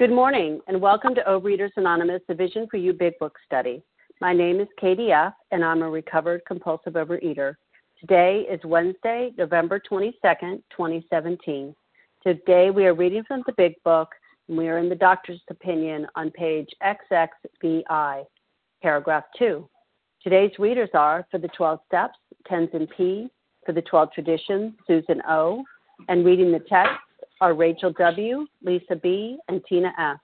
Good morning, and welcome to Overeaters Anonymous, the Vision for You Big Book study. My name is Katie F., and I'm a recovered compulsive overeater. Today is Wednesday, November 22nd, 2017. Today we are reading from the Big Book, and we are in the doctor's opinion on page XXVI, paragraph 2. Today's readers are for the 12 steps, Tenzin P., for the 12 traditions, Susan O., and reading the text are Rachel W., Lisa B., and Tina F.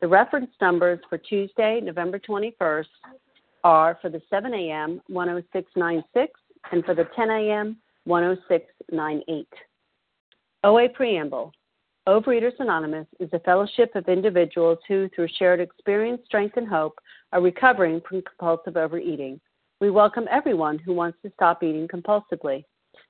The reference numbers for Tuesday, November 21st are for the 7 a.m. 10696 and for the 10 a.m. 10698. OA Preamble Overeaters Anonymous is a fellowship of individuals who, through shared experience, strength, and hope, are recovering from compulsive overeating. We welcome everyone who wants to stop eating compulsively.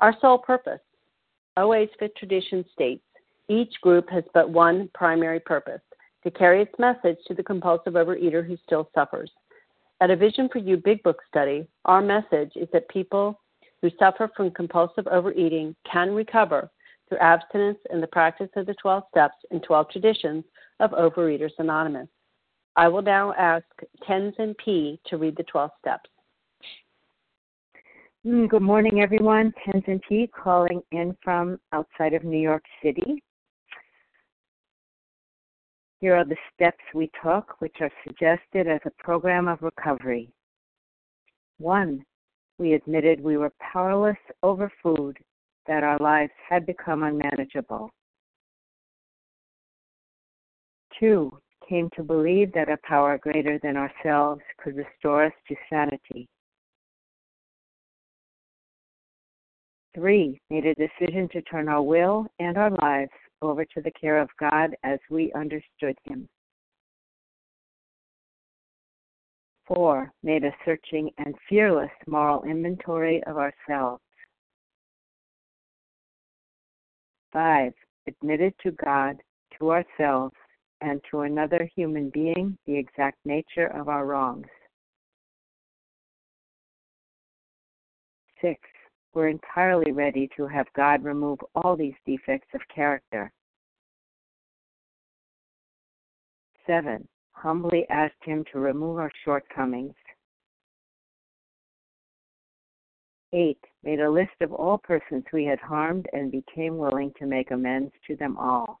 Our sole purpose OA's fifth tradition states each group has but one primary purpose to carry its message to the compulsive overeater who still suffers. At a Vision for You Big Book study, our message is that people who suffer from compulsive overeating can recover through abstinence and the practice of the 12 steps and 12 traditions of Overeaters Anonymous. I will now ask Tenzin P. to read the 12 steps. Mm, good morning, everyone. Tenzin P. calling in from outside of New York City. Here are the steps we took, which are suggested as a program of recovery. One, we admitted we were powerless over food, that our lives had become unmanageable. Two, came to believe that a power greater than ourselves could restore us to sanity. Three, made a decision to turn our will and our lives over to the care of God as we understood Him. Four, made a searching and fearless moral inventory of ourselves. Five, admitted to God, to ourselves, and to another human being the exact nature of our wrongs. Six, we're entirely ready to have God remove all these defects of character. Seven, humbly asked Him to remove our shortcomings. Eight, made a list of all persons we had harmed and became willing to make amends to them all.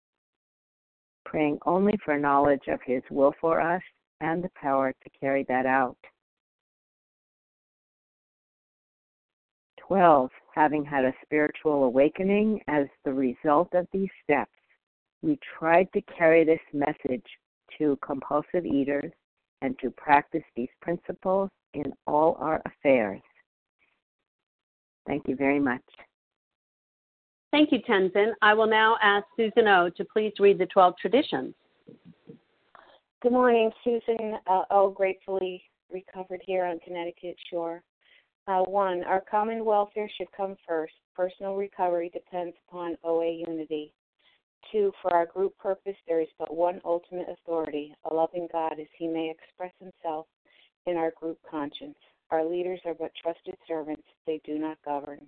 praying only for knowledge of His will for us and the power to carry that out. 12. Having had a spiritual awakening as the result of these steps, we tried to carry this message to compulsive eaters and to practice these principles in all our affairs. Thank you very much. Thank you, Tenzin. I will now ask Susan O. to please read the 12 traditions. Good morning, Susan uh, O. Gratefully recovered here on Connecticut shore. Uh, one, our common welfare should come first. Personal recovery depends upon OA unity. Two, for our group purpose, there is but one ultimate authority, a loving God as he may express himself in our group conscience. Our leaders are but trusted servants, they do not govern.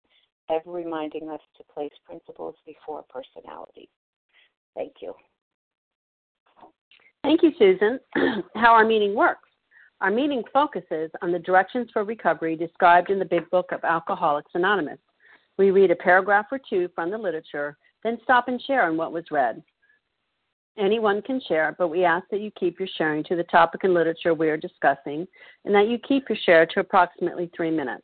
ever reminding us to place principles before personality. Thank you. Thank you, Susan. How our meeting works. Our meeting focuses on the directions for recovery described in the Big Book of Alcoholics Anonymous. We read a paragraph or two from the literature, then stop and share on what was read. Anyone can share, but we ask that you keep your sharing to the topic and literature we are discussing and that you keep your share to approximately three minutes.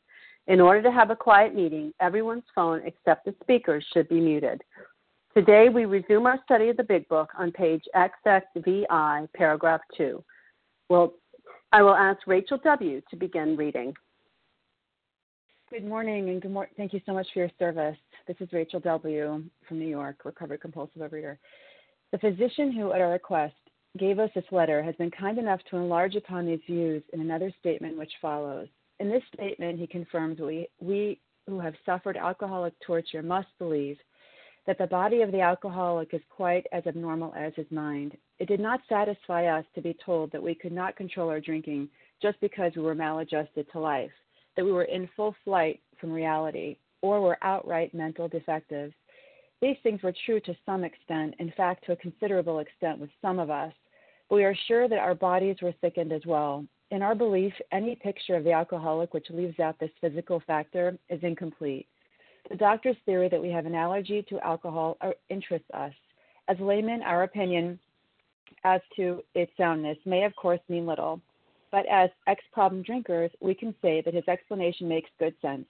In order to have a quiet meeting, everyone's phone except the speaker's should be muted. Today, we resume our study of the Big Book on page XXVI, paragraph 2. Well, I will ask Rachel W. to begin reading. Good morning and good morning. Thank you so much for your service. This is Rachel W. from New York, recovered compulsive overeater. The physician who, at our request, gave us this letter has been kind enough to enlarge upon these views in another statement which follows. In this statement, he confirms we, we who have suffered alcoholic torture must believe that the body of the alcoholic is quite as abnormal as his mind. It did not satisfy us to be told that we could not control our drinking just because we were maladjusted to life, that we were in full flight from reality, or were outright mental defectives. These things were true to some extent, in fact, to a considerable extent with some of us, but we are sure that our bodies were thickened as well. In our belief, any picture of the alcoholic which leaves out this physical factor is incomplete. The doctor's theory that we have an allergy to alcohol uh, interests us. As laymen, our opinion as to its soundness may, of course, mean little, but as ex problem drinkers, we can say that his explanation makes good sense.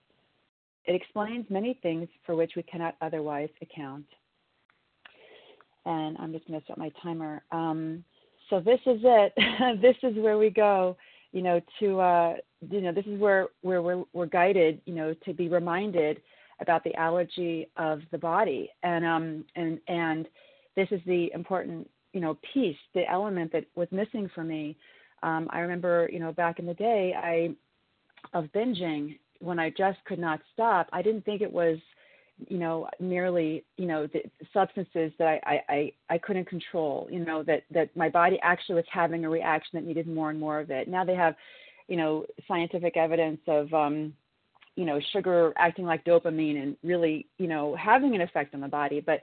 It explains many things for which we cannot otherwise account. And I'm just going to set my timer. Um, so this is it. this is where we go. You know, to uh, you know, this is where where we're, we're guided. You know, to be reminded about the allergy of the body, and um, and and this is the important you know piece, the element that was missing for me. Um, I remember, you know, back in the day, I of binging when I just could not stop. I didn't think it was, you know, merely, you know, the substances that I, I, I, couldn't control. You know, that that my body actually was having a reaction that needed more and more of it. Now they have, you know, scientific evidence of, um, you know, sugar acting like dopamine and really, you know, having an effect on the body. But,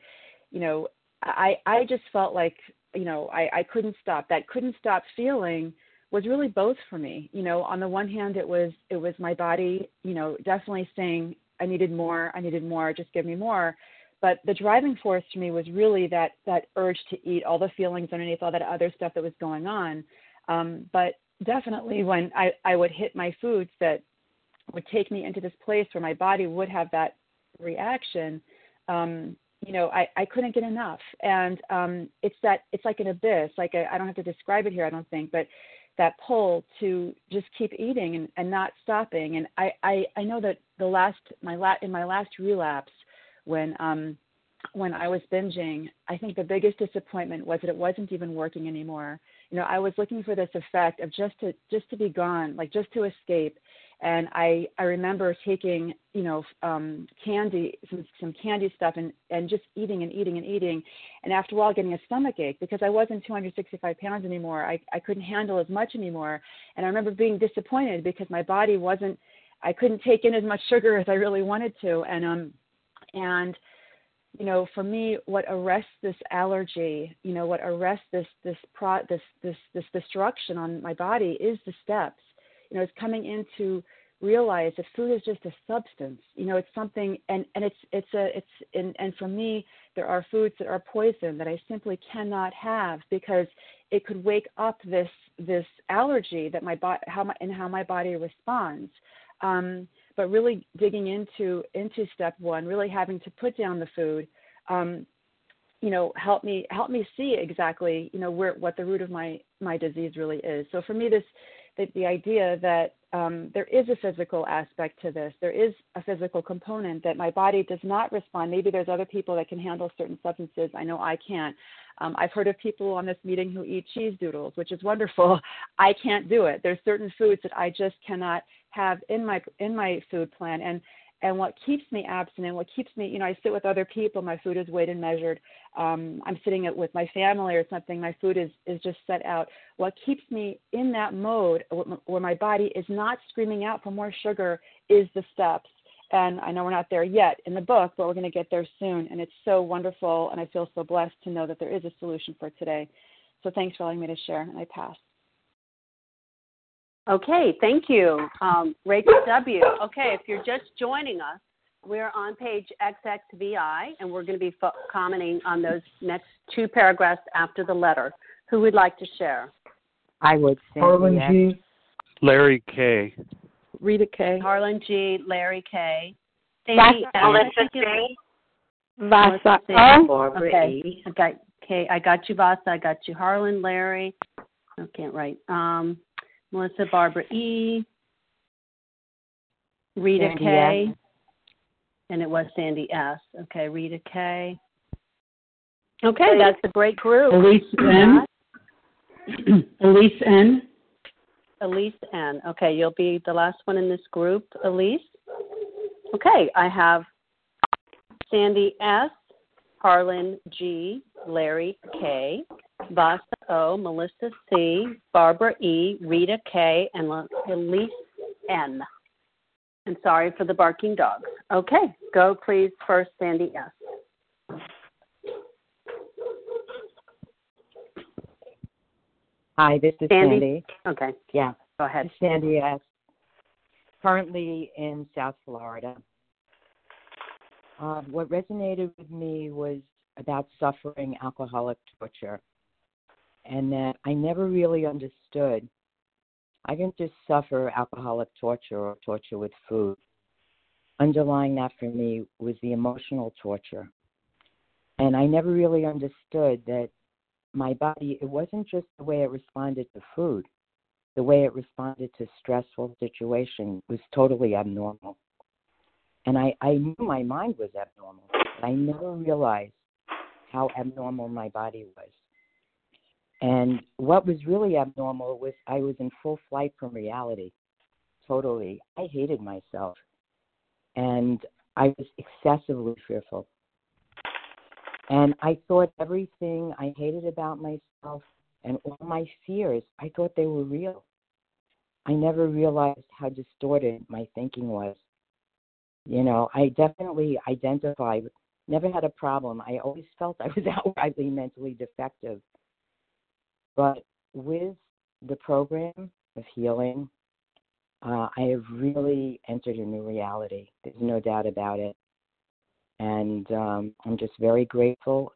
you know, I I just felt like, you know, I I couldn't stop. That couldn't stop feeling was really both for me. You know, on the one hand, it was it was my body, you know, definitely saying I needed more, I needed more, just give me more. But the driving force to me was really that that urge to eat, all the feelings underneath all that other stuff that was going on. Um, but definitely, when I I would hit my foods that would take me into this place where my body would have that reaction. Um, you know, I, I couldn't get enough. And um, it's that it's like an abyss. Like I I don't have to describe it here, I don't think, but that pull to just keep eating and, and not stopping. And I, I, I know that the last my la- in my last relapse when um when I was binging, I think the biggest disappointment was that it wasn't even working anymore. you know, I was looking for this effect of just to just to be gone, like just to escape. And I I remember taking you know um, candy some some candy stuff and and just eating and eating and eating, and after a while getting a stomach ache because I wasn't 265 pounds anymore. I I couldn't handle as much anymore, and I remember being disappointed because my body wasn't I couldn't take in as much sugar as I really wanted to, and um and you know, for me, what arrests this allergy, you know, what arrests this this pro this this this destruction on my body is the steps. You know, it's coming into realize that food is just a substance. You know, it's something, and and it's it's a it's and and for me, there are foods that are poison that I simply cannot have because it could wake up this this allergy that my body how my and how my body responds. Um, but really digging into into step one, really having to put down the food, um, you know, help me help me see exactly you know where what the root of my my disease really is. So for me, this the, the idea that um, there is a physical aspect to this. There is a physical component that my body does not respond. Maybe there's other people that can handle certain substances. I know I can't. Um, I've heard of people on this meeting who eat cheese doodles, which is wonderful. I can't do it. There's certain foods that I just cannot have in my in my food plan and and what keeps me abstinent what keeps me you know i sit with other people my food is weighed and measured. Um i'm sitting with my family or something my food is is just set out. What keeps me in that mode where my body is not screaming out for more sugar is the steps. And i know we're not there yet in the book but we're going to get there soon and it's so wonderful and i feel so blessed to know that there is a solution for today. So thanks for allowing me to share and i pass Okay, thank you. Um, Rachel W. Okay, if you're just joining us, we're on page XXVI, and we're going to be fo- commenting on those next two paragraphs after the letter. Who would like to share? I would say Harlan G. Larry K. Rita K. Harlan G. Larry K. Sandy Vasa, Melissa J. Vasa Melissa Barbara Okay. E. I got okay. I got you, Vasa. I got you, Harlan, Larry. I can't write. Um, Melissa, Barbara E. Rita Sandy K. S. And it was Sandy S. Okay, Rita K. Okay, that's a great group. Elise N. Elise N. Elise N. Okay, you'll be the last one in this group, Elise. Okay, I have Sandy S, Harlan G, Larry K, Vasa O, Melissa C, Barbara E, Rita K, and Elise N. And sorry for the barking dogs. Okay, go please first, Sandy S. Hi, this is Sandy? Sandy. Okay, Yeah, go ahead. Sandy S. Currently in South Florida. Uh, what resonated with me was about suffering alcoholic torture, and that I never really understood. I didn't just suffer alcoholic torture or torture with food. Underlying that for me was the emotional torture. And I never really understood that my body, it wasn't just the way it responded to food, the way it responded to stressful situations was totally abnormal. And I, I knew my mind was abnormal, but I never realized how abnormal my body was. And what was really abnormal was I was in full flight from reality, totally. I hated myself. And I was excessively fearful. And I thought everything I hated about myself and all my fears, I thought they were real. I never realized how distorted my thinking was. You know, I definitely identified, never had a problem. I always felt I was outrightly mentally defective. But with the program of healing, uh, I have really entered a new reality. There's no doubt about it. And um, I'm just very grateful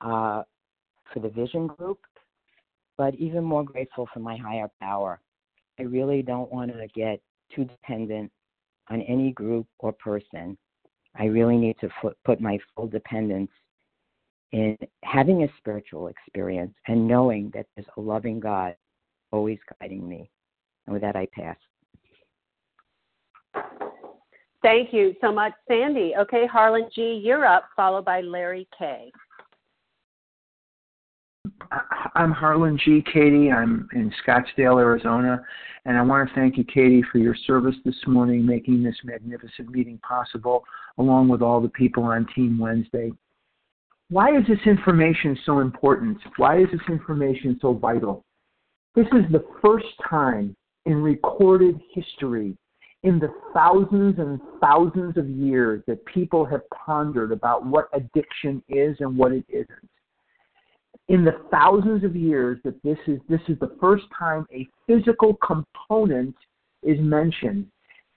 uh, for the vision group, but even more grateful for my higher power. I really don't want to get too dependent on any group or person. I really need to put, put my full dependence in having a spiritual experience and knowing that there's a loving God always guiding me. And with that, I pass. Thank you so much, Sandy. Okay, Harlan G, you're up, followed by Larry K. I'm Harlan G. Katie. I'm in Scottsdale, Arizona, and I want to thank you, Katie, for your service this morning, making this magnificent meeting possible, along with all the people on Team Wednesday. Why is this information so important? Why is this information so vital? This is the first time in recorded history, in the thousands and thousands of years, that people have pondered about what addiction is and what it isn't in the thousands of years that this is this is the first time a physical component is mentioned.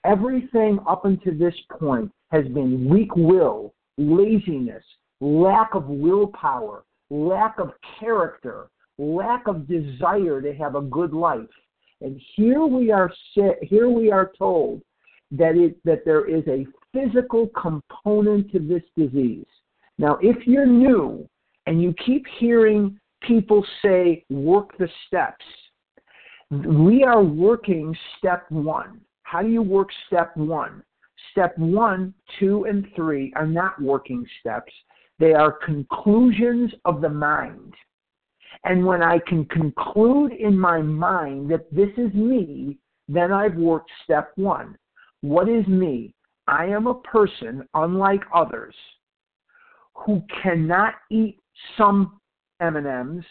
Everything up until this point has been weak will, laziness, lack of willpower, lack of character, lack of desire to have a good life. And here we are here we are told that it that there is a physical component to this disease. Now, if you're new and you keep hearing people say, work the steps. We are working step one. How do you work step one? Step one, two, and three are not working steps, they are conclusions of the mind. And when I can conclude in my mind that this is me, then I've worked step one. What is me? I am a person, unlike others, who cannot eat some M&Ms,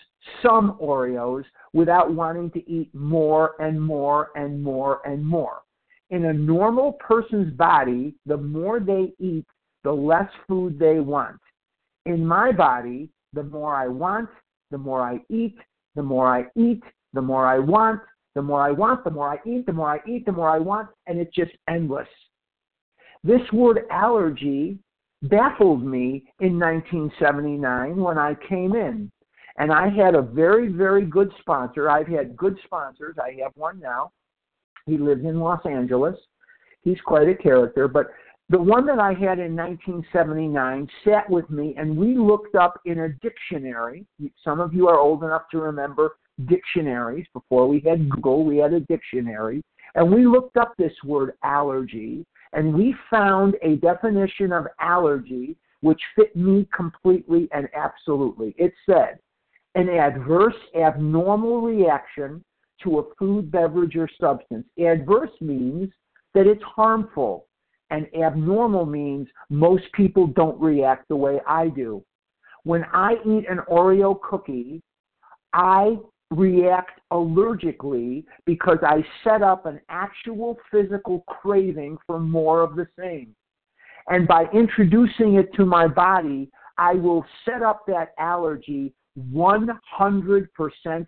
some Oreos without wanting to eat more and more and more and more. In a normal person's body, the more they eat, the less food they want. In my body, the more I want, the more I eat, the more I eat, the more I want, the more I want, the more I eat, the more I eat, the more I want, and it's just endless. This word allergy baffled me in 1979 when I came in. And I had a very, very good sponsor. I've had good sponsors. I have one now. He lives in Los Angeles. He's quite a character. But the one that I had in 1979 sat with me and we looked up in a dictionary. Some of you are old enough to remember dictionaries. Before we had Google, we had a dictionary. And we looked up this word allergy and we found a definition of allergy which fit me completely and absolutely. It said, an adverse, abnormal reaction to a food, beverage, or substance. Adverse means that it's harmful, and abnormal means most people don't react the way I do. When I eat an Oreo cookie, I react allergically because I set up an actual physical craving for more of the same. And by introducing it to my body, I will set up that allergy 100%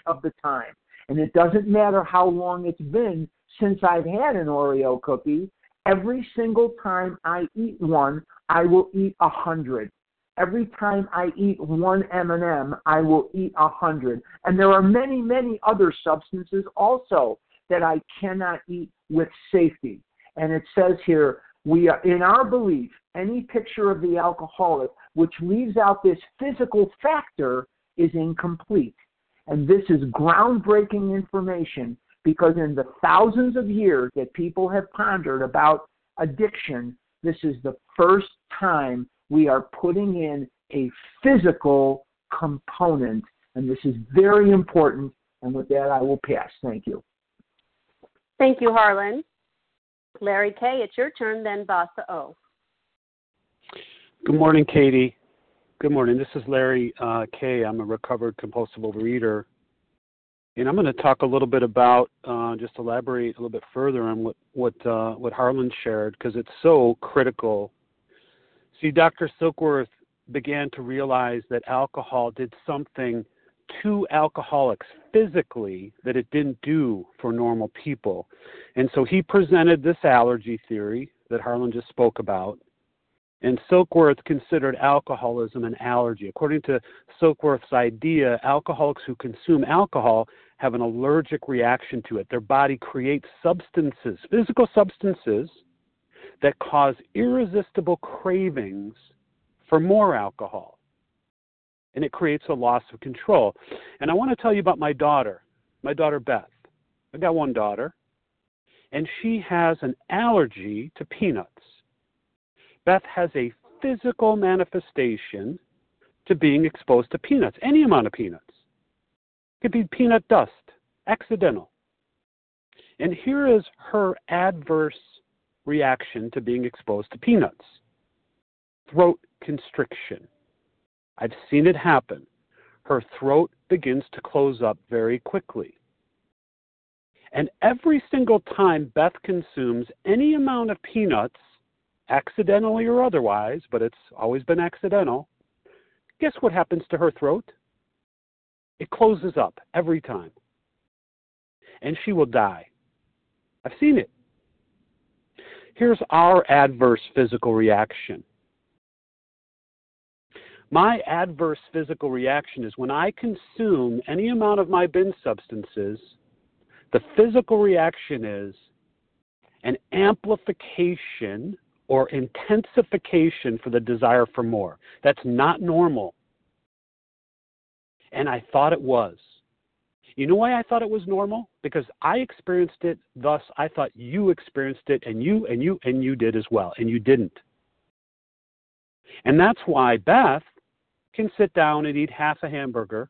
of the time. And it doesn't matter how long it's been since I've had an Oreo cookie. Every single time I eat one, I will eat a hundred. Every time I eat one M&M, I will eat a hundred. And there are many, many other substances also that I cannot eat with safety. And it says here, we are, in our belief, any picture of the alcoholic which leaves out this physical factor is incomplete. And this is groundbreaking information because in the thousands of years that people have pondered about addiction, this is the first time we are putting in a physical component. And this is very important. And with that, I will pass. Thank you. Thank you, Harlan. Larry K., it's your turn, then Vasa O. Good morning, Katie. Good morning. This is Larry uh, K. I'm a recovered compulsive overeater. And I'm going to talk a little bit about, uh, just elaborate a little bit further on what what uh, what Harlan shared because it's so critical See, Dr. Silkworth began to realize that alcohol did something to alcoholics physically that it didn't do for normal people. And so he presented this allergy theory that Harlan just spoke about. And Silkworth considered alcoholism an allergy. According to Silkworth's idea, alcoholics who consume alcohol have an allergic reaction to it. Their body creates substances, physical substances, that cause irresistible cravings for more alcohol. And it creates a loss of control. And I want to tell you about my daughter, my daughter Beth. I got one daughter, and she has an allergy to peanuts. Beth has a physical manifestation to being exposed to peanuts, any amount of peanuts. It could be peanut dust, accidental. And here is her adverse reaction to being exposed to peanuts throat constriction. I've seen it happen. Her throat begins to close up very quickly. And every single time Beth consumes any amount of peanuts, accidentally or otherwise, but it's always been accidental, guess what happens to her throat? It closes up every time. And she will die. I've seen it. Here's our adverse physical reaction. My adverse physical reaction is when I consume any amount of my bin substances, the physical reaction is an amplification or intensification for the desire for more. That's not normal. And I thought it was. You know why I thought it was normal? Because I experienced it, thus I thought you experienced it, and you, and you, and you did as well, and you didn't. And that's why Beth can sit down and eat half a hamburger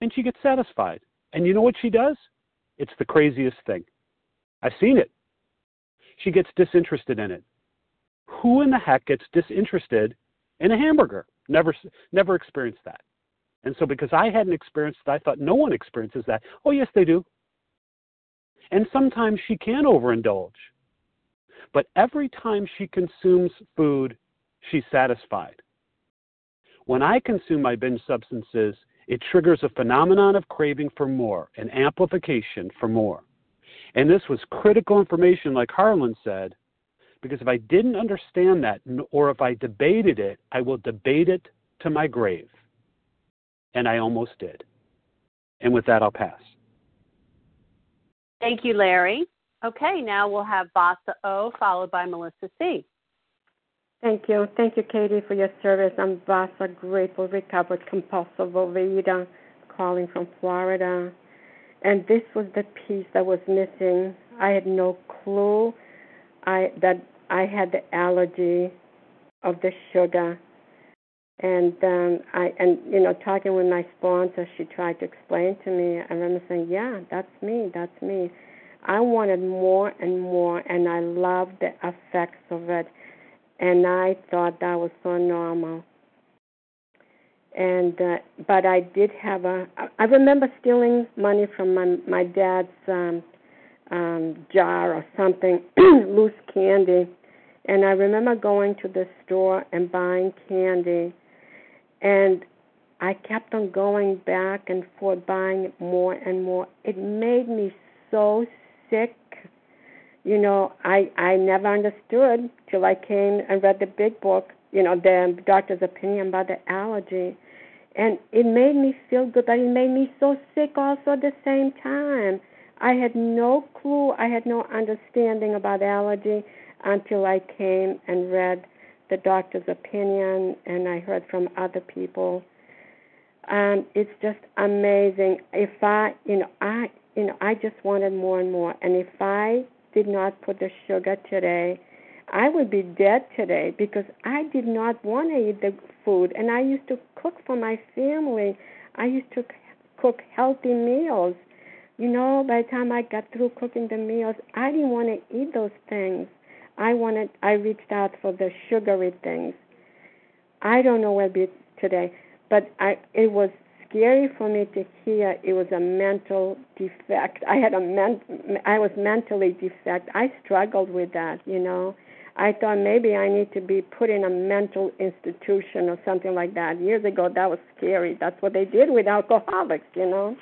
and she gets satisfied. And you know what she does? It's the craziest thing. I've seen it. She gets disinterested in it. Who in the heck gets disinterested in a hamburger? Never, never experienced that. And so, because I hadn't experienced it, I thought no one experiences that. Oh, yes, they do. And sometimes she can overindulge. But every time she consumes food, she's satisfied. When I consume my binge substances, it triggers a phenomenon of craving for more, an amplification for more. And this was critical information, like Harlan said, because if I didn't understand that, or if I debated it, I will debate it to my grave and I almost did. And with that, I'll pass. Thank you, Larry. Okay, now we'll have Vasa O followed by Melissa C. Thank you. Thank you, Katie, for your service. I'm Vasa, grateful, recovered, compulsive overeater, calling from Florida. And this was the piece that was missing. I had no clue I that I had the allergy of the sugar and um I and you know talking with my sponsor, she tried to explain to me. I remember saying, "Yeah, that's me. That's me." I wanted more and more, and I loved the effects of it, and I thought that was so normal. And uh, but I did have a. I remember stealing money from my my dad's um, um, jar or something, loose candy, and I remember going to the store and buying candy and I kept on going back and forth, buying more and more. It made me so sick. You know, I I never understood till I came and read the big book. You know, the doctor's opinion about the allergy, and it made me feel good, but it made me so sick also at the same time. I had no clue, I had no understanding about allergy until I came and read the doctor's opinion and I heard from other people. And it's just amazing. If I, you know, I, you know, I just wanted more and more. And if I did not put the sugar today, I would be dead today because I did not want to eat the food. And I used to cook for my family. I used to cook healthy meals. You know, by the time I got through cooking the meals, I didn't want to eat those things. I wanted I reached out for the sugary things. I don't know where it be today, but I it was scary for me to hear it was a mental defect. I had a ment I was mentally defect. I struggled with that, you know. I thought maybe I need to be put in a mental institution or something like that. Years ago, that was scary. That's what they did with alcoholics, you know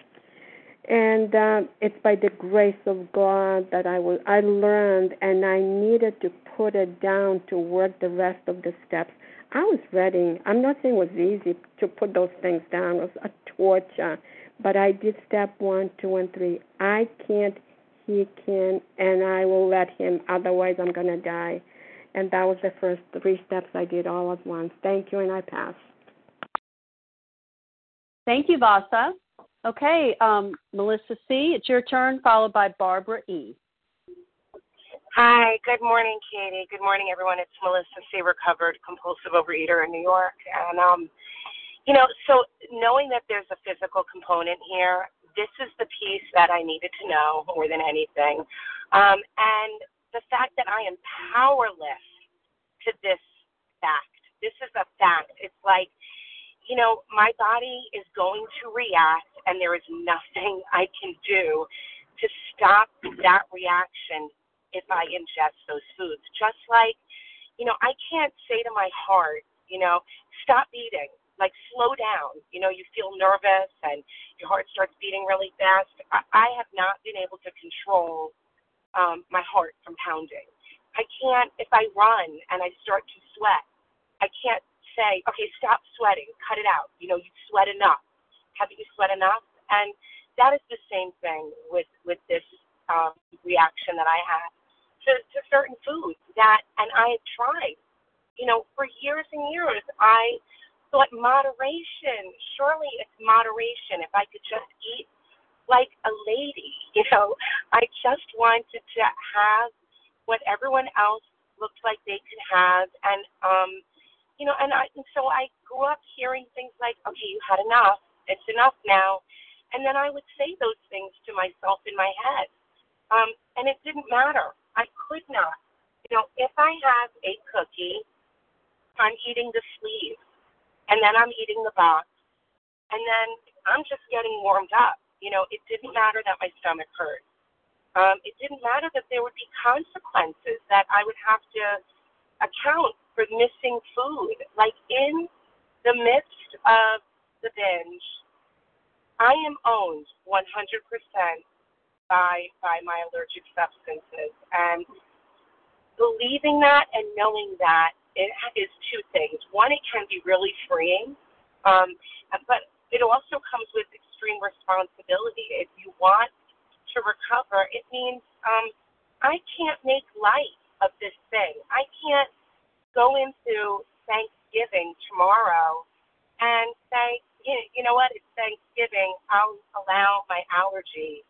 and uh, it's by the grace of God that I will I learned and I needed to put it down to work the rest of the steps. I was ready. I'm not saying it was easy to put those things down. It was a torture, but I did step one, two, and three. I can't. He can, and I will let him. Otherwise, I'm gonna die. And that was the first three steps I did all at once. Thank you, and I pass. Thank you, Vasa. Okay, um, Melissa C., it's your turn, followed by Barbara E. Hi, good morning, Katie. Good morning, everyone. It's Melissa C., recovered compulsive overeater in New York. And, um, you know, so knowing that there's a physical component here, this is the piece that I needed to know more than anything. Um, and the fact that I am powerless to this fact. This is a fact. It's like, you know, my body is going to react, and there is nothing I can do to stop that reaction if I ingest those foods. Just like, you know, I can't say to my heart, you know, stop beating, like slow down. You know, you feel nervous and your heart starts beating really fast. I, I have not been able to control um, my heart from pounding. I can't, if I run and I start to sweat, I can't say, okay, stop sweating, cut it out. You know, you sweat enough. Haven't you sweat enough? And that is the same thing with with this um, reaction that I had to, to certain foods that, and I had tried. You know, for years and years, I thought moderation. Surely it's moderation. If I could just eat like a lady, you know, I just wanted to have what everyone else looked like they could have, and um, you know, and I and so I grew up hearing things like, okay, you had enough, it's enough now, and then I would say those things to myself in my head, um, and it didn't matter. I could not, you know, if I have a cookie, I'm eating the sleeve, and then I'm eating the box, and then I'm just getting warmed up. You know, it didn't matter that my stomach hurt. Um, it didn't matter that there would be consequences that I would have to account for missing food. Like in the midst of the binge, I am owned 100% by by my allergic substances, and believing that and knowing that it is two things. One, it can be really freeing, um, but it also comes with responsibility. If you want to recover, it means um, I can't make light of this thing. I can't go into Thanksgiving tomorrow and say, you know what, it's Thanksgiving. I'll allow my allergy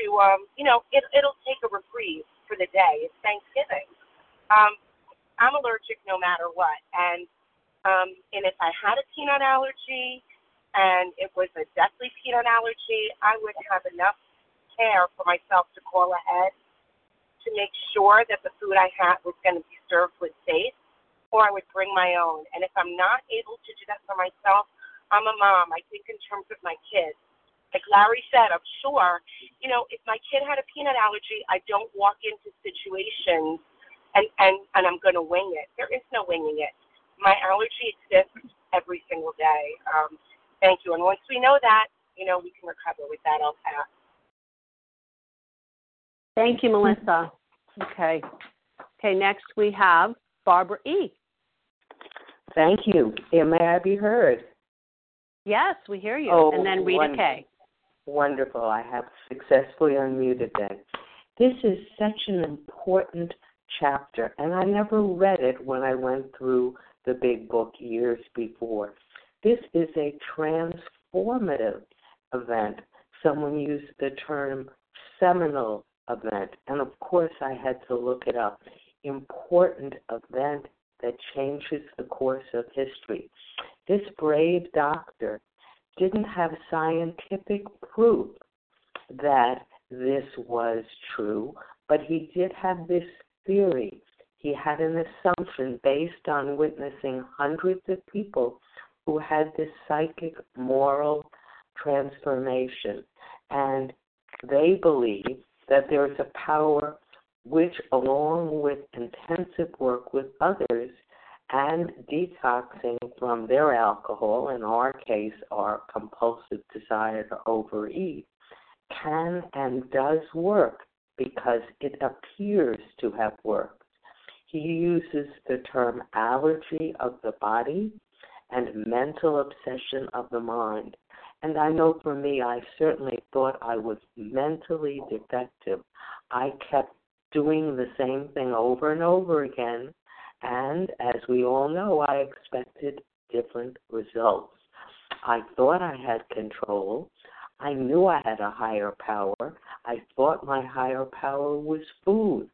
to, um, you know, it, it'll take a reprieve for the day. It's Thanksgiving. Um, I'm allergic no matter what, and um, and if I had a peanut allergy, and it was a deathly peanut allergy, I would have enough care for myself to call ahead to make sure that the food I had was going to be served was safe or I would bring my own. And if I'm not able to do that for myself, I'm a mom. I think in terms of my kids. Like Larry said, I'm sure, you know, if my kid had a peanut allergy, I don't walk into situations and and and I'm going to wing it. There is no winging it. My allergy exists every single day. Um, thank you. And once we know that, you know, we can recover. With that, I'll pass. Thank you, Melissa. Okay. Okay. Next we have Barbara E. Thank you. And may I be heard? Yes, we hear you. Oh, and then Rita wonderful. K. Wonderful. I have successfully unmuted then. This is such an important chapter, and I never read it when I went through the big book years before. This is a transformative event. Someone used the term seminal event, and of course I had to look it up. Important event that changes the course of history. This brave doctor didn't have scientific proof that this was true, but he did have this theory. He had an assumption based on witnessing hundreds of people who had this psychic moral transformation. And they believe that there's a power which, along with intensive work with others and detoxing from their alcohol, in our case, our compulsive desire to overeat, can and does work because it appears to have worked. He uses the term allergy of the body and mental obsession of the mind. And I know for me, I certainly thought I was mentally defective. I kept doing the same thing over and over again. And as we all know, I expected different results. I thought I had control. I knew I had a higher power. I thought my higher power was food.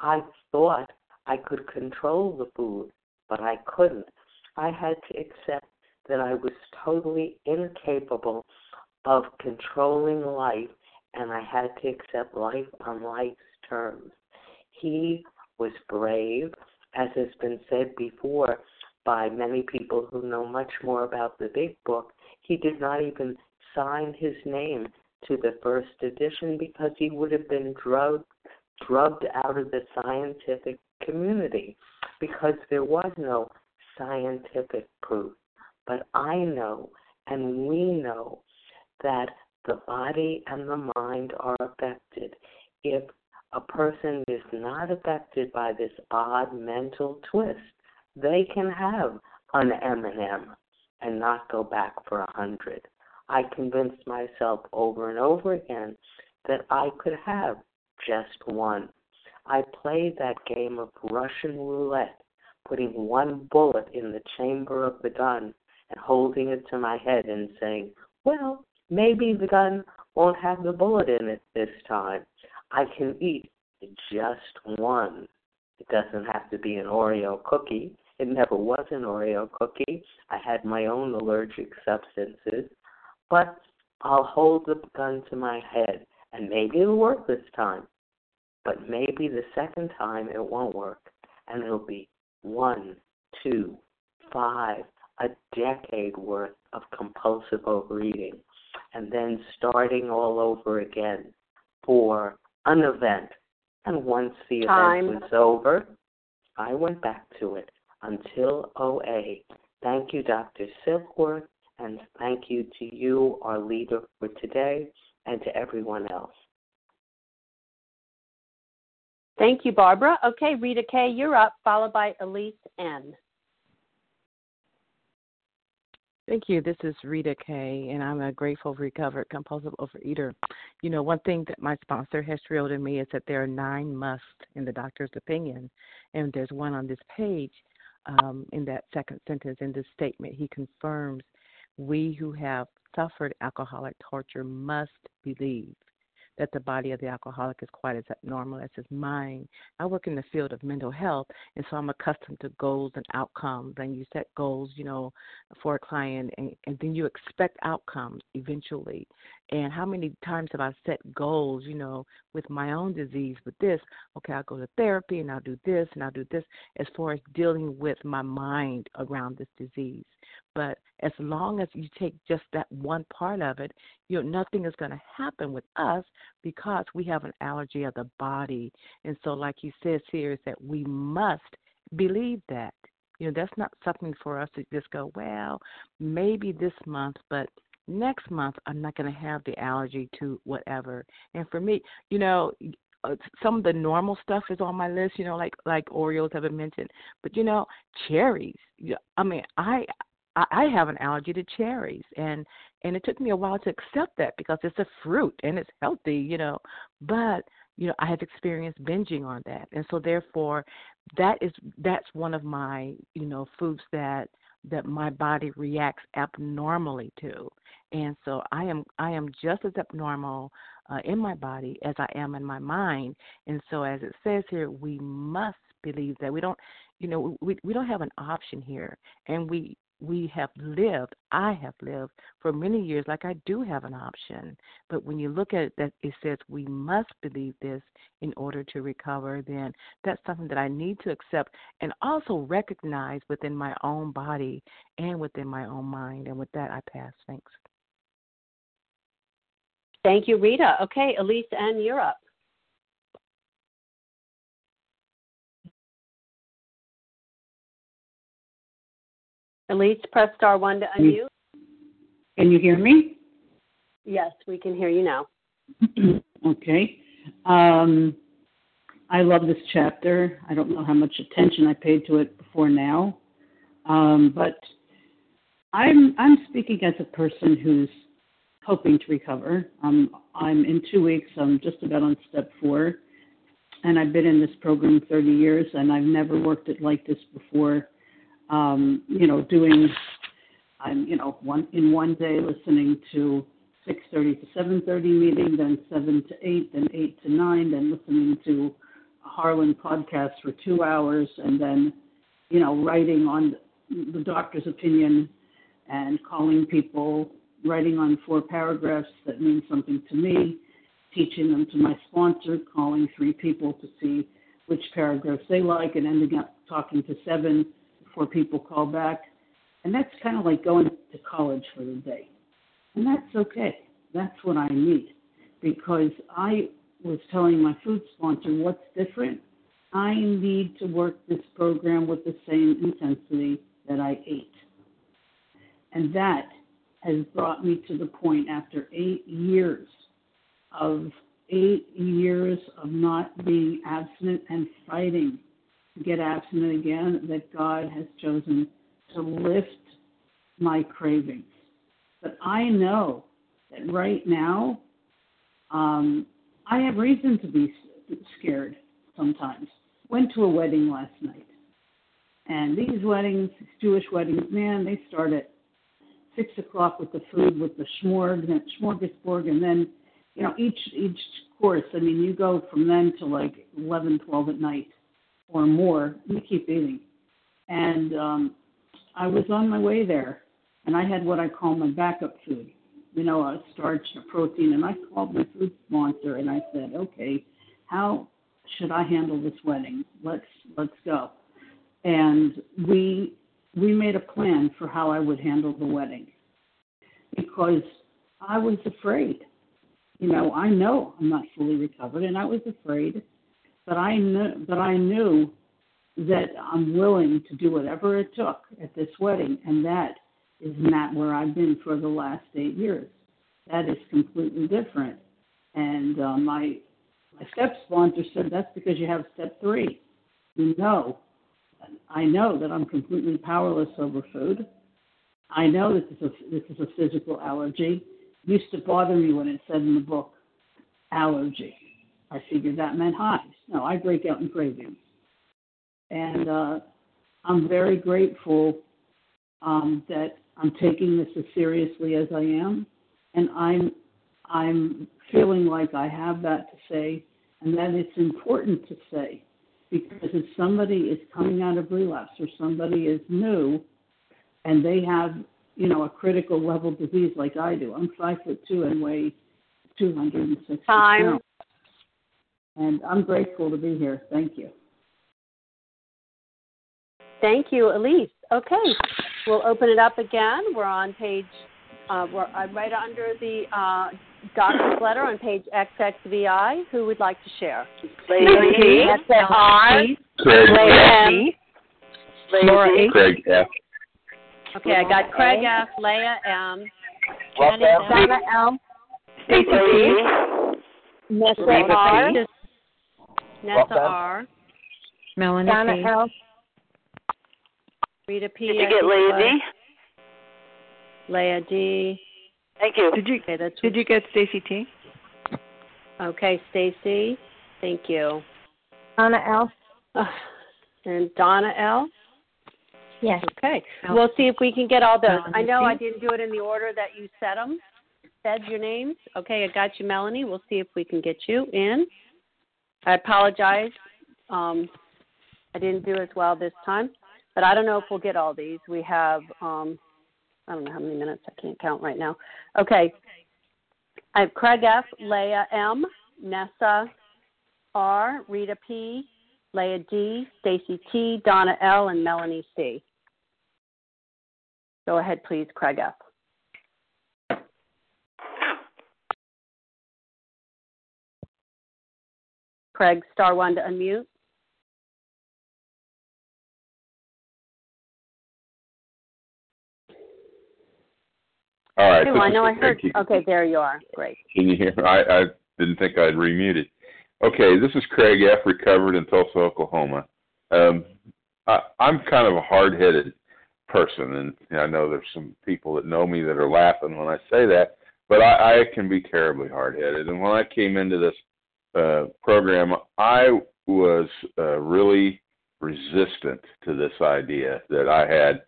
I thought I could control the food, but I couldn't. I had to accept that I was totally incapable of controlling life and I had to accept life on life's terms. He was brave, as has been said before by many people who know much more about the big book. He did not even sign his name to the first edition because he would have been drugged drugged out of the scientific community because there was no scientific proof. But I know and we know that the body and the mind are affected. If a person is not affected by this odd mental twist, they can have an M&M and not go back for a hundred. I convinced myself over and over again that I could have just one. I played that game of Russian roulette, putting one bullet in the chamber of the gun and holding it to my head and saying, Well, maybe the gun won't have the bullet in it this time. I can eat just one. It doesn't have to be an Oreo cookie. It never was an Oreo cookie. I had my own allergic substances. But I'll hold the gun to my head, and maybe it'll work this time. But maybe the second time it won't work, and it'll be one, two, five, a decade worth of compulsive overeating, and then starting all over again for an event. And once the Time. event was over, I went back to it until OA. Thank you, Dr. Silkworth, and thank you to you, our leader for today, and to everyone else. Thank you, Barbara. Okay, Rita K., you're up, followed by Elise N. Thank you. This is Rita Kay, and I'm a grateful, recovered, compulsive overeater. You know, one thing that my sponsor has drilled in me is that there are nine musts in the doctor's opinion, and there's one on this page um, in that second sentence in this statement. He confirms we who have suffered alcoholic torture must believe that the body of the alcoholic is quite as abnormal as his mind. I work in the field of mental health, and so I'm accustomed to goals and outcomes. And you set goals, you know, for a client, and, and then you expect outcomes eventually. And how many times have I set goals, you know, with my own disease, with this? Okay, I'll go to therapy and I'll do this and I'll do this as far as dealing with my mind around this disease. But as long as you take just that one part of it, you know, nothing is going to happen with us because we have an allergy of the body. And so, like he says here, is that we must believe that. You know, that's not something for us to just go, well, maybe this month, but next month I'm not going to have the allergy to whatever. And for me, you know, uh, some of the normal stuff is on my list, you know, like like Oreos have been mentioned, but you know, cherries. I mean, I I have an allergy to cherries, and and it took me a while to accept that because it's a fruit and it's healthy, you know. But you know, I have experienced binging on that, and so therefore, that is that's one of my you know foods that that my body reacts abnormally to. And so i am i am just as abnormal uh, in my body as i am in my mind. And so as it says here we must believe that we don't you know we we don't have an option here. And we we have lived, I have lived for many years like I do have an option. But when you look at it, that it says we must believe this in order to recover, then that's something that I need to accept and also recognize within my own body and within my own mind. And with that, I pass. Thanks. Thank you, Rita. Okay, Elise and you're up. Elise, press star one to unmute. Can you hear me? Yes, we can hear you now. okay. Um, I love this chapter. I don't know how much attention I paid to it before now, um, but I'm I'm speaking as a person who's hoping to recover. Um, I'm in two weeks. I'm just about on step four, and I've been in this program 30 years, and I've never worked it like this before um, you know, doing, I'm, you know, one in one day listening to 6:30 to 7:30 meeting, then 7 to 8, then 8 to 9, then listening to a Harlan podcast for two hours, and then, you know, writing on the doctor's opinion and calling people, writing on four paragraphs that mean something to me, teaching them to my sponsor, calling three people to see which paragraphs they like, and ending up talking to seven before people call back. And that's kind of like going to college for the day. And that's okay. That's what I need. Because I was telling my food sponsor what's different. I need to work this program with the same intensity that I ate. And that has brought me to the point after eight years of eight years of not being abstinent and fighting get abstinent again that God has chosen to lift my cravings. But I know that right now, um, I have reason to be scared sometimes. Went to a wedding last night. And these weddings, Jewish weddings, man, they start at six o'clock with the food, with the smorg, and smorgasbord, and then, you know, each each course. I mean, you go from then to like eleven, twelve at night, or more. You keep eating. And um, I was on my way there, and I had what I call my backup food, you know, a starch, a protein, and I called my food sponsor and I said, okay, how should I handle this wedding? Let's let's go. And we we made a plan for how I would handle the wedding because I was afraid. You know, I know I'm not fully recovered, and I was afraid, but I knew, but I knew that I'm willing to do whatever it took at this wedding, and that is not where I've been for the last eight years. That is completely different. And uh, my my step sponsor said that's because you have step three. You know, I know that I'm completely powerless over food. I know that this is a, this is a physical allergy. It used to bother me when it said in the book allergy. I figured that meant hives. No, I break out in cravings. And uh, I'm very grateful um, that I'm taking this as seriously as I am, and I'm I'm feeling like I have that to say, and that it's important to say, because if somebody is coming out of relapse or somebody is new, and they have you know a critical level disease like I do, I'm five foot two and weigh 260 pounds, and I'm grateful to be here. Thank you. Thank you, Elise. Okay, we'll open it up again. We're on page, uh, we're uh, right under the uh, doctor's letter on page XXVI. Who would like to share? Lady R. Craig Leah F. Laura. Craig F. Okay, I got Craig F, Leah M, Jenny Jenny F. Donna L, Stacy P. Nessa R, P. Nessa R, Melanie Donna P. L, Rita P. Did you get think it lazy? was. Leah D. Thank you. Did you Okay, that's did you get Stacy T? okay. Stacy, thank you. Donna L. Uh, and Donna L. Yes. Okay, we'll see if we can get all those. Melanie I know P. I didn't do it in the order that you said them. Said your names. Okay, I got you, Melanie. We'll see if we can get you in. I apologize. Um, I didn't do as well this time, but I don't know if we'll get all these. We have, um, I don't know how many minutes. I can't count right now. Okay. I have Craig F, Leah M, Nessa R, Rita P, Leah D, Stacy T, Donna L, and Melanie C. Go ahead, please, Craig F. Craig, star one to unmute. All right. Okay, I know I heard. Can, Okay, there you are. Great. can you hear? I, I didn't think I'd remuted. Okay, this is Craig F. Recovered in Tulsa, Oklahoma. Um, I, I'm kind of a hard-headed person, and I know there's some people that know me that are laughing when I say that, but I, I can be terribly hard-headed. And when I came into this uh, program, I was uh, really resistant to this idea that I had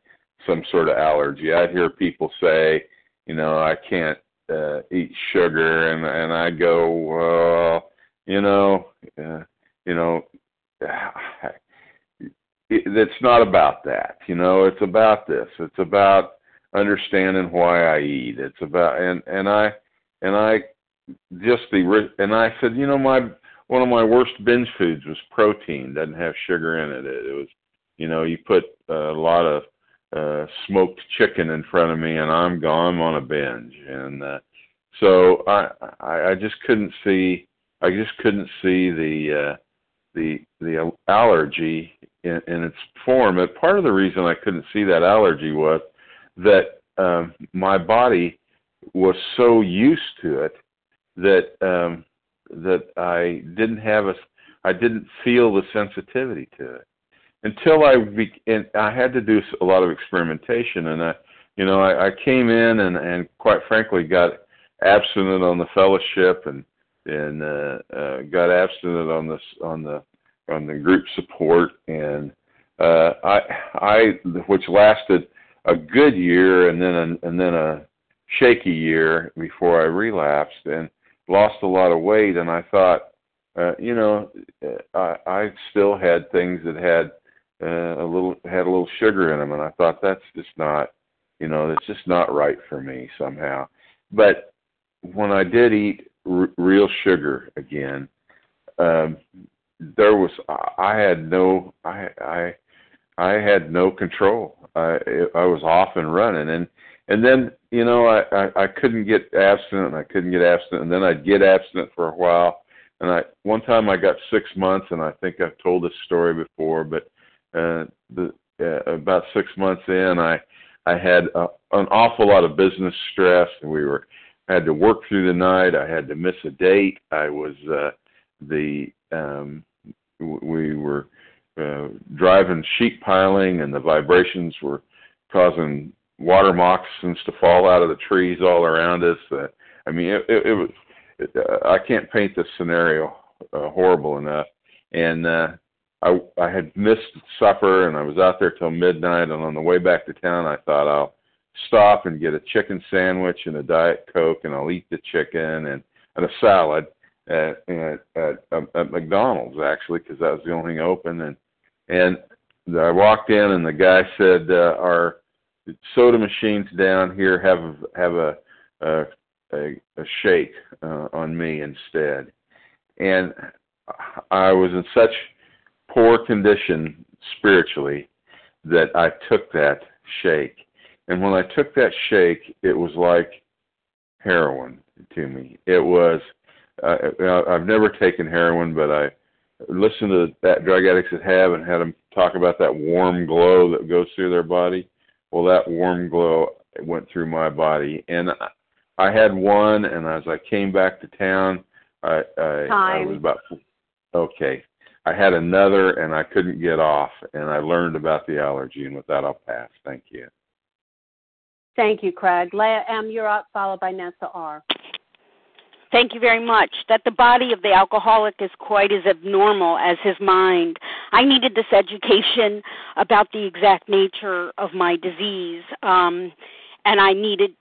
some sort of allergy. I'd hear people say, you know, I can't uh, eat sugar, and and I go, well, you know, uh, you know, it, it's not about that. You know, it's about this. It's about understanding why I eat. It's about and and I and I just the and I said, you know, my one of my worst binge foods was protein. Doesn't have sugar in it. It, it was, you know, you put a lot of uh smoked chicken in front of me and I'm gone I'm on a binge and uh so I I, I just couldn't see I just couldn't see the uh the the allergy in, in its form. But part of the reason I couldn't see that allergy was that um, my body was so used to it that um, that I didn't have a I didn't feel the sensitivity to it. Until I be, and I had to do a lot of experimentation and I you know I, I came in and and quite frankly got abstinent on the fellowship and and uh, uh, got abstinent on this on the on the group support and uh, I I which lasted a good year and then a, and then a shaky year before I relapsed and lost a lot of weight and I thought uh, you know I I still had things that had uh, a little had a little sugar in them and I thought that's just not you know that's just not right for me somehow but when I did eat r- real sugar again, um, there was I had no I I I had no control. I I was off and running, and and then you know I I, I couldn't get abstinent, and I couldn't get abstinent, and then I'd get abstinent for a while, and I one time I got six months, and I think I've told this story before, but uh, the uh, about six months in, I I had uh, an awful lot of business stress, and we were had to work through the night. I had to miss a date. I was uh, the um, we were uh, driving sheet piling, and the vibrations were causing water moccasins to fall out of the trees all around us. Uh, I mean, it, it, it was. It, uh, I can't paint this scenario uh, horrible enough. And uh, I I had missed supper, and I was out there till midnight. And on the way back to town, I thought I'll stop and get a chicken sandwich and a diet coke, and I'll eat the chicken and and a salad at at, at, um, at McDonald's actually because that was the only thing open. And and I walked in, and the guy said, uh, "Our soda machines down here have have a a, a, a shake uh, on me instead." And I was in such poor condition spiritually that I took that shake and when I took that shake, it was like heroin to me. It was. Uh, I've never taken heroin, but I listened to that drug addicts that have and had them talk about that warm glow that goes through their body. Well, that warm glow went through my body, and I had one. And as I came back to town, I I, I was about okay. I had another, and I couldn't get off, and I learned about the allergy. And with that, I'll pass. Thank you. Thank you, Craig. Leah M., you're up, followed by Nessa R. Thank you very much. That the body of the alcoholic is quite as abnormal as his mind. I needed this education about the exact nature of my disease, um, and I needed,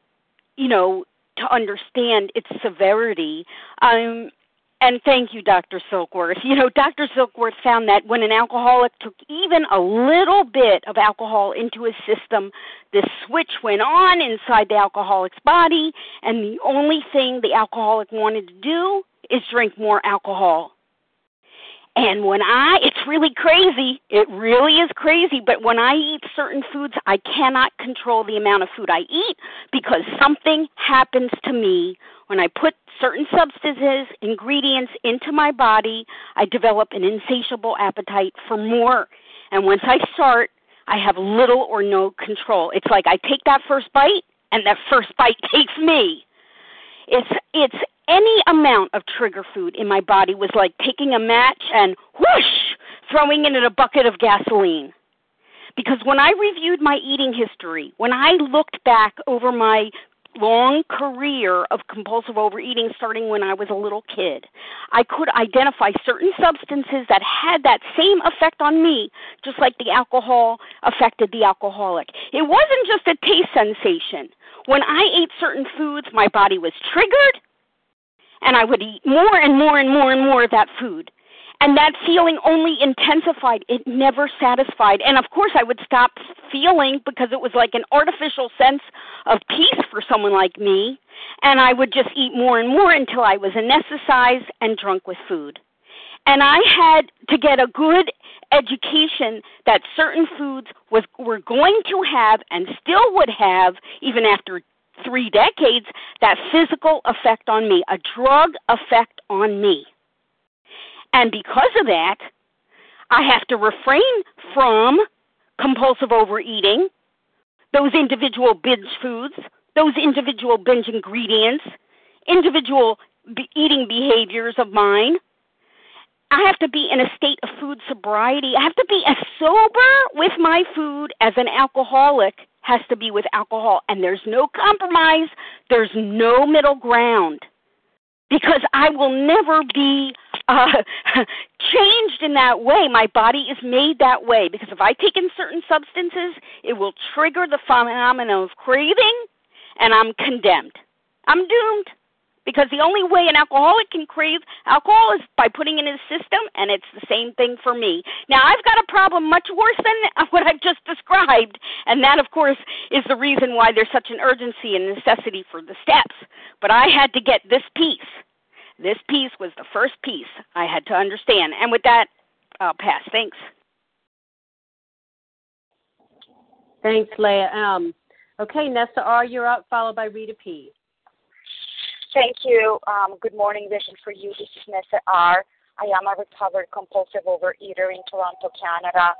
you know, to understand its severity. Um, and thank you, Dr. Silkworth. You know, Dr. Silkworth found that when an alcoholic took even a little bit of alcohol into his system, the switch went on inside the alcoholic's body, and the only thing the alcoholic wanted to do is drink more alcohol. And when I, it's really crazy. It really is crazy. But when I eat certain foods, I cannot control the amount of food I eat because something happens to me when I put certain substances, ingredients into my body. I develop an insatiable appetite for more. And once I start, I have little or no control. It's like I take that first bite, and that first bite takes me. It's it's any amount of trigger food in my body was like taking a match and whoosh, throwing it in a bucket of gasoline. Because when I reviewed my eating history, when I looked back over my long career of compulsive overeating starting when I was a little kid, I could identify certain substances that had that same effect on me, just like the alcohol affected the alcoholic. It wasn't just a taste sensation. When I ate certain foods, my body was triggered and I would eat more and more and more and more of that food. And that feeling only intensified. It never satisfied. And of course, I would stop feeling because it was like an artificial sense of peace for someone like me. And I would just eat more and more until I was anesthetized and drunk with food. And I had to get a good education that certain foods was were going to have and still would have even after three decades that physical effect on me, a drug effect on me. And because of that, I have to refrain from compulsive overeating, those individual binge foods, those individual binge ingredients, individual eating behaviors of mine. I have to be in a state of food sobriety. I have to be as sober with my food as an alcoholic has to be with alcohol. And there's no compromise, there's no middle ground. Because I will never be uh, changed in that way. My body is made that way. Because if I take in certain substances, it will trigger the phenomenon of craving, and I'm condemned. I'm doomed because the only way an alcoholic can crave alcohol is by putting it in his system and it's the same thing for me now i've got a problem much worse than what i've just described and that of course is the reason why there's such an urgency and necessity for the steps but i had to get this piece this piece was the first piece i had to understand and with that i'll pass thanks thanks leah um, okay nessa r you're up followed by rita p Thank you. Um, good morning, Vision for You. This is Nessa R. I am a recovered compulsive overeater in Toronto, Canada.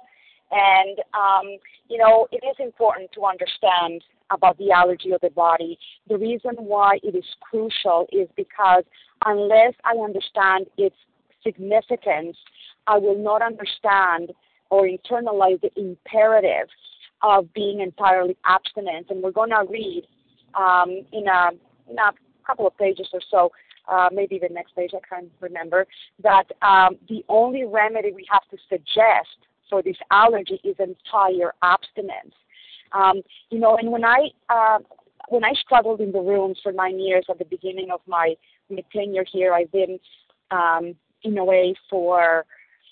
And, um, you know, it is important to understand about the allergy of the body. The reason why it is crucial is because unless I understand its significance, I will not understand or internalize the imperative of being entirely abstinent. And we're going to read um, in a, in a couple of pages or so, uh, maybe the next page, I can't remember, that um, the only remedy we have to suggest for this allergy is entire abstinence. Um, you know, and when I uh, when I struggled in the rooms for nine years at the beginning of my, my tenure here, I've been um, in OA for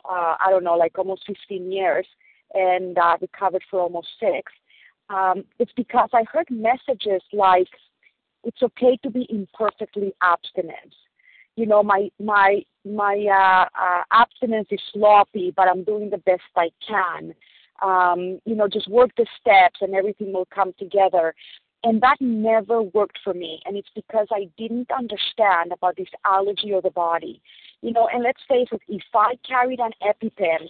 uh, I don't know, like almost 15 years, and uh, recovered for almost six. Um, it's because I heard messages like it's okay to be imperfectly abstinent. You know, my my my uh, uh, abstinence is sloppy, but I'm doing the best I can. Um, you know, just work the steps and everything will come together. And that never worked for me. And it's because I didn't understand about this allergy of the body. You know, and let's face it, if I carried an EpiPen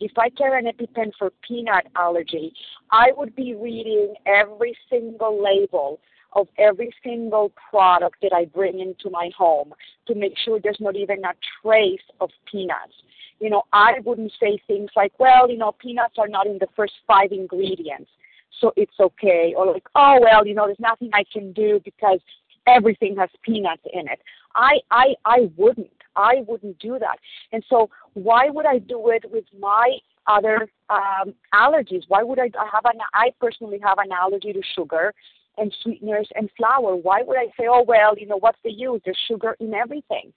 if I carry an EpiPen for peanut allergy, I would be reading every single label of every single product that I bring into my home to make sure there's not even a trace of peanuts. You know, I wouldn't say things like, well, you know, peanuts are not in the first five ingredients, so it's okay. Or like, oh, well, you know, there's nothing I can do because everything has peanuts in it. I, I, I wouldn't. I wouldn't do that. And so, why would I do it with my other um, allergies? Why would I, I have an? I personally have an allergy to sugar and sweeteners and flour. Why would I say, oh, well, you know, what's the use? There's sugar in everything.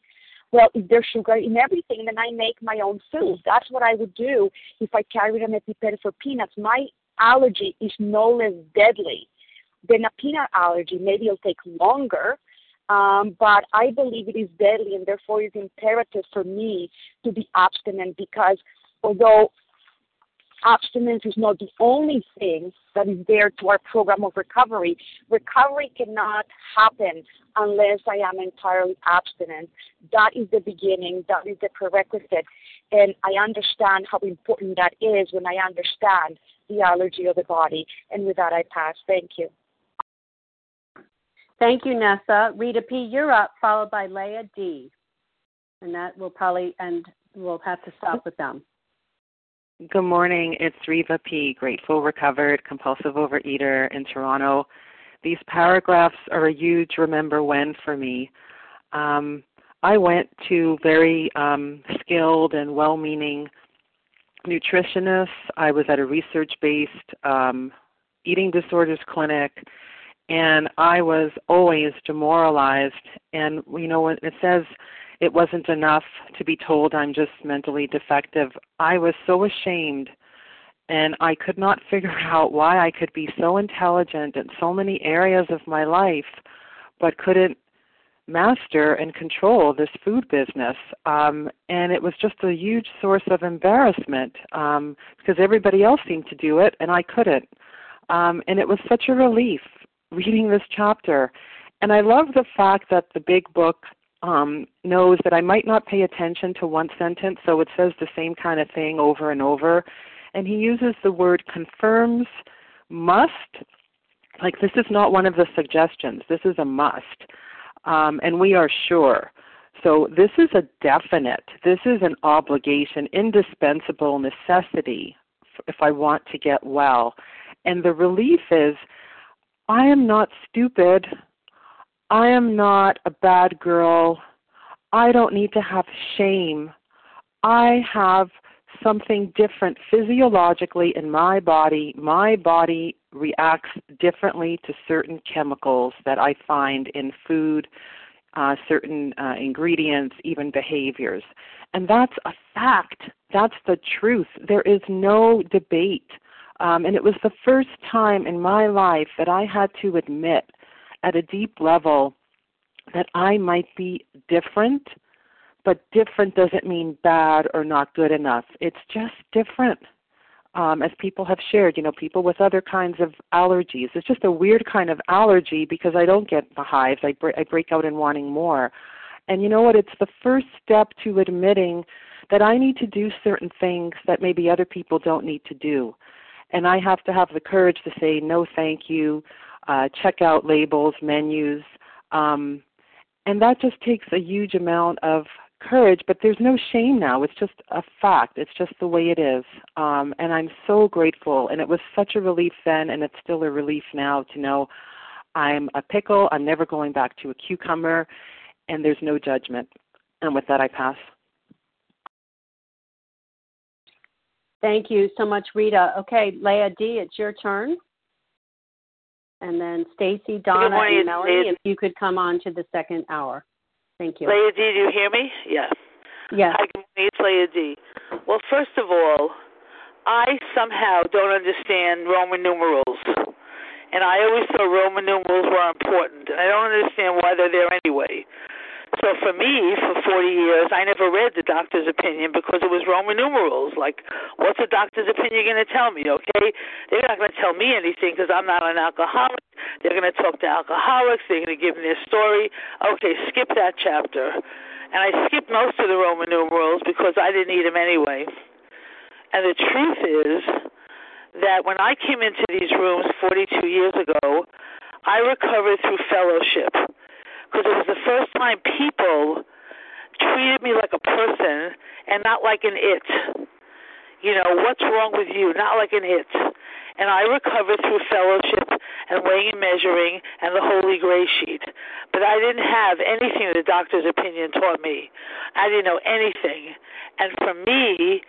Well, if there's sugar in everything, then I make my own food. That's what I would do if I carried an EpiPen for peanuts. My allergy is no less deadly than a peanut allergy. Maybe it'll take longer, um, but I believe it is deadly, and therefore it's imperative for me to be abstinent because although abstinence is not the only thing that is there to our program of recovery. Recovery cannot happen unless I am entirely abstinent. That is the beginning, that is the prerequisite. And I understand how important that is when I understand the allergy of the body. And with that, I pass. Thank you. Thank you, Nessa. Rita P., you're up, followed by Leah D. And that will probably, end. we'll have to stop with them. Good morning. It's Reva P., grateful, recovered, compulsive overeater in Toronto. These paragraphs are a huge remember when for me. Um, I went to very um, skilled and well meaning nutritionists. I was at a research based um, eating disorders clinic, and I was always demoralized. And, you know, when it says it wasn't enough to be told I'm just mentally defective. I was so ashamed and I could not figure out why I could be so intelligent in so many areas of my life but couldn't master and control this food business. Um and it was just a huge source of embarrassment um because everybody else seemed to do it and I couldn't. Um and it was such a relief reading this chapter. And I love the fact that the big book um knows that I might not pay attention to one sentence so it says the same kind of thing over and over and he uses the word confirms must like this is not one of the suggestions this is a must um, and we are sure. So this is a definite, this is an obligation, indispensable necessity if I want to get well. And the relief is I am not stupid. I am not a bad girl. I don't need to have shame. I have something different physiologically in my body. My body reacts differently to certain chemicals that I find in food, uh, certain uh, ingredients, even behaviors. And that's a fact. That's the truth. There is no debate. Um, and it was the first time in my life that I had to admit at a deep level that I might be different but different doesn't mean bad or not good enough. It's just different. Um, as people have shared, you know, people with other kinds of allergies. It's just a weird kind of allergy because I don't get the hives. I, bre- I break out in wanting more. And you know what? It's the first step to admitting that I need to do certain things that maybe other people don't need to do. And I have to have the courage to say no, thank you, uh, check out labels, menus. Um, and that just takes a huge amount of courage, but there's no shame now. It's just a fact. It's just the way it is. Um, and I'm so grateful. And it was such a relief then, and it's still a relief now to know I'm a pickle. I'm never going back to a cucumber, and there's no judgment. And with that, I pass. Thank you so much, Rita. Okay, Leah D., it's your turn. And then Stacy, Donna, and Melanie, if you could come on to the second hour. Thank you. Leah D, do you hear me? Yes. Yes. Hi, it's Leah D. Well, first of all, I somehow don't understand Roman numerals. And I always thought Roman numerals were important. And I don't understand why they're there anyway. So for me, for 40 years, I never read the doctor's opinion because it was Roman numerals. Like, what's the doctor's opinion going to tell me? Okay, they're not going to tell me anything because I'm not an alcoholic. They're going to talk to alcoholics. They're going to give me their story. Okay, skip that chapter. And I skipped most of the Roman numerals because I didn't need them anyway. And the truth is that when I came into these rooms 42 years ago, I recovered through fellowship because it was the first time people treated me like a person and not like an it. You know, what's wrong with you? Not like an it. And I recovered through fellowship and weighing and measuring and the Holy Grace sheet. But I didn't have anything the doctor's opinion taught me. I didn't know anything. And for me,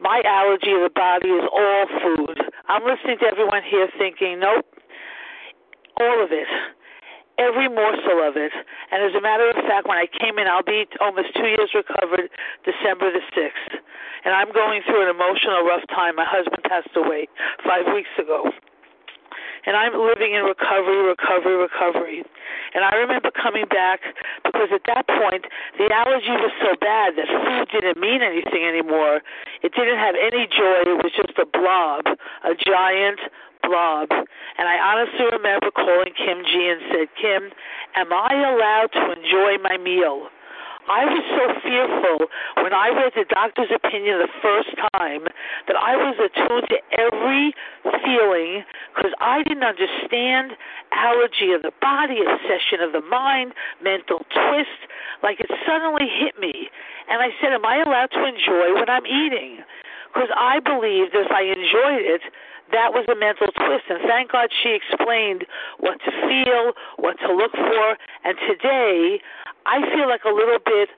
my allergy of the body is all food. I'm listening to everyone here thinking, nope, all of it every morsel of it. And as a matter of fact, when I came in, I'll be almost two years recovered December the 6th. And I'm going through an emotional rough time. My husband passed away five weeks ago. And I'm living in recovery, recovery, recovery. And I remember coming back because at that point, the allergy was so bad that food didn't mean anything anymore. It didn't have any joy. It was just a blob, a giant blob. And I honestly remember calling Kim G and said, Kim, am I allowed to enjoy my meal? I was so fearful when I read the doctor's opinion the first time that I was attuned to every feeling because I didn't understand allergy of the body, obsession of the mind, mental twist. Like it suddenly hit me. And I said, Am I allowed to enjoy what I'm eating? Because I believed as I enjoyed it, that was a mental twist. And thank God she explained what to feel, what to look for. And today, I feel like a little bit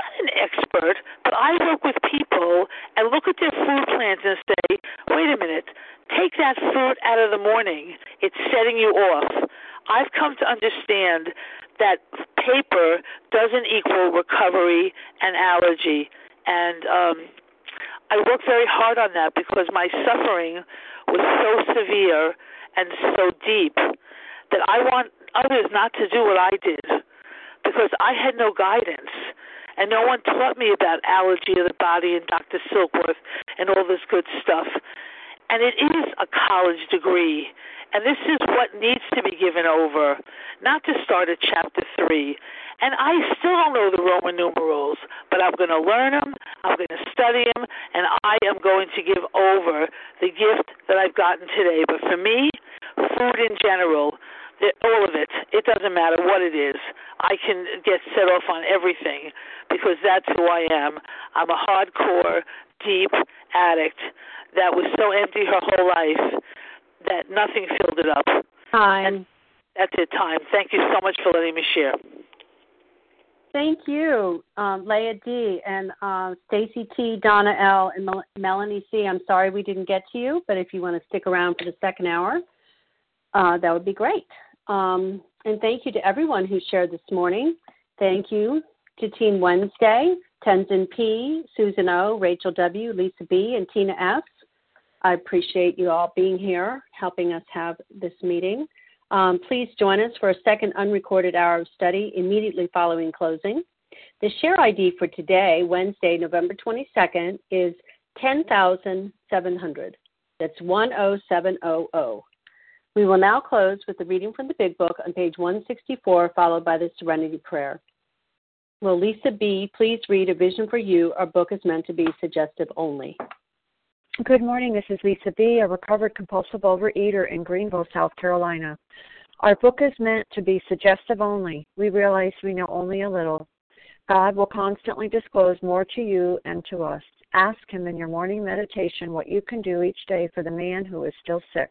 not an expert, but I work with people and look at their food plans and say, wait a minute, take that fruit out of the morning. It's setting you off. I've come to understand that paper doesn't equal recovery and allergy. And um, I worked very hard on that because my suffering was so severe and so deep that I want others not to do what I did because I had no guidance and no one taught me about allergy of the body and Dr. Silkworth and all this good stuff. And it is a college degree. And this is what needs to be given over, not to start at chapter three. And I still don't know the Roman numerals, but I'm going to learn them, I'm going to study them, and I am going to give over the gift that I've gotten today. But for me, food in general, all of it, it doesn't matter what it is. I can get set off on everything because that's who I am. I'm a hardcore, deep addict that was so empty her whole life that nothing filled it up. Time. that's it, time. Thank you so much for letting me share. Thank you, um, Leah D. and uh, Stacy T, Donna L, and Mel- Melanie C. I'm sorry we didn't get to you, but if you want to stick around for the second hour, uh, that would be great. Um, and thank you to everyone who shared this morning. Thank you to Team Wednesday, Tenzin P, Susan O, Rachel W, Lisa B, and Tina S. I appreciate you all being here, helping us have this meeting. Um, please join us for a second unrecorded hour of study immediately following closing. The share ID for today, Wednesday, November 22nd, is 10,700. That's 10700. We will now close with the reading from the Big Book on page 164, followed by the Serenity Prayer. Will Lisa B. please read A Vision for You? Our book is meant to be suggestive only. Good morning. This is Lisa B., a recovered compulsive overeater in Greenville, South Carolina. Our book is meant to be suggestive only. We realize we know only a little. God will constantly disclose more to you and to us. Ask Him in your morning meditation what you can do each day for the man who is still sick.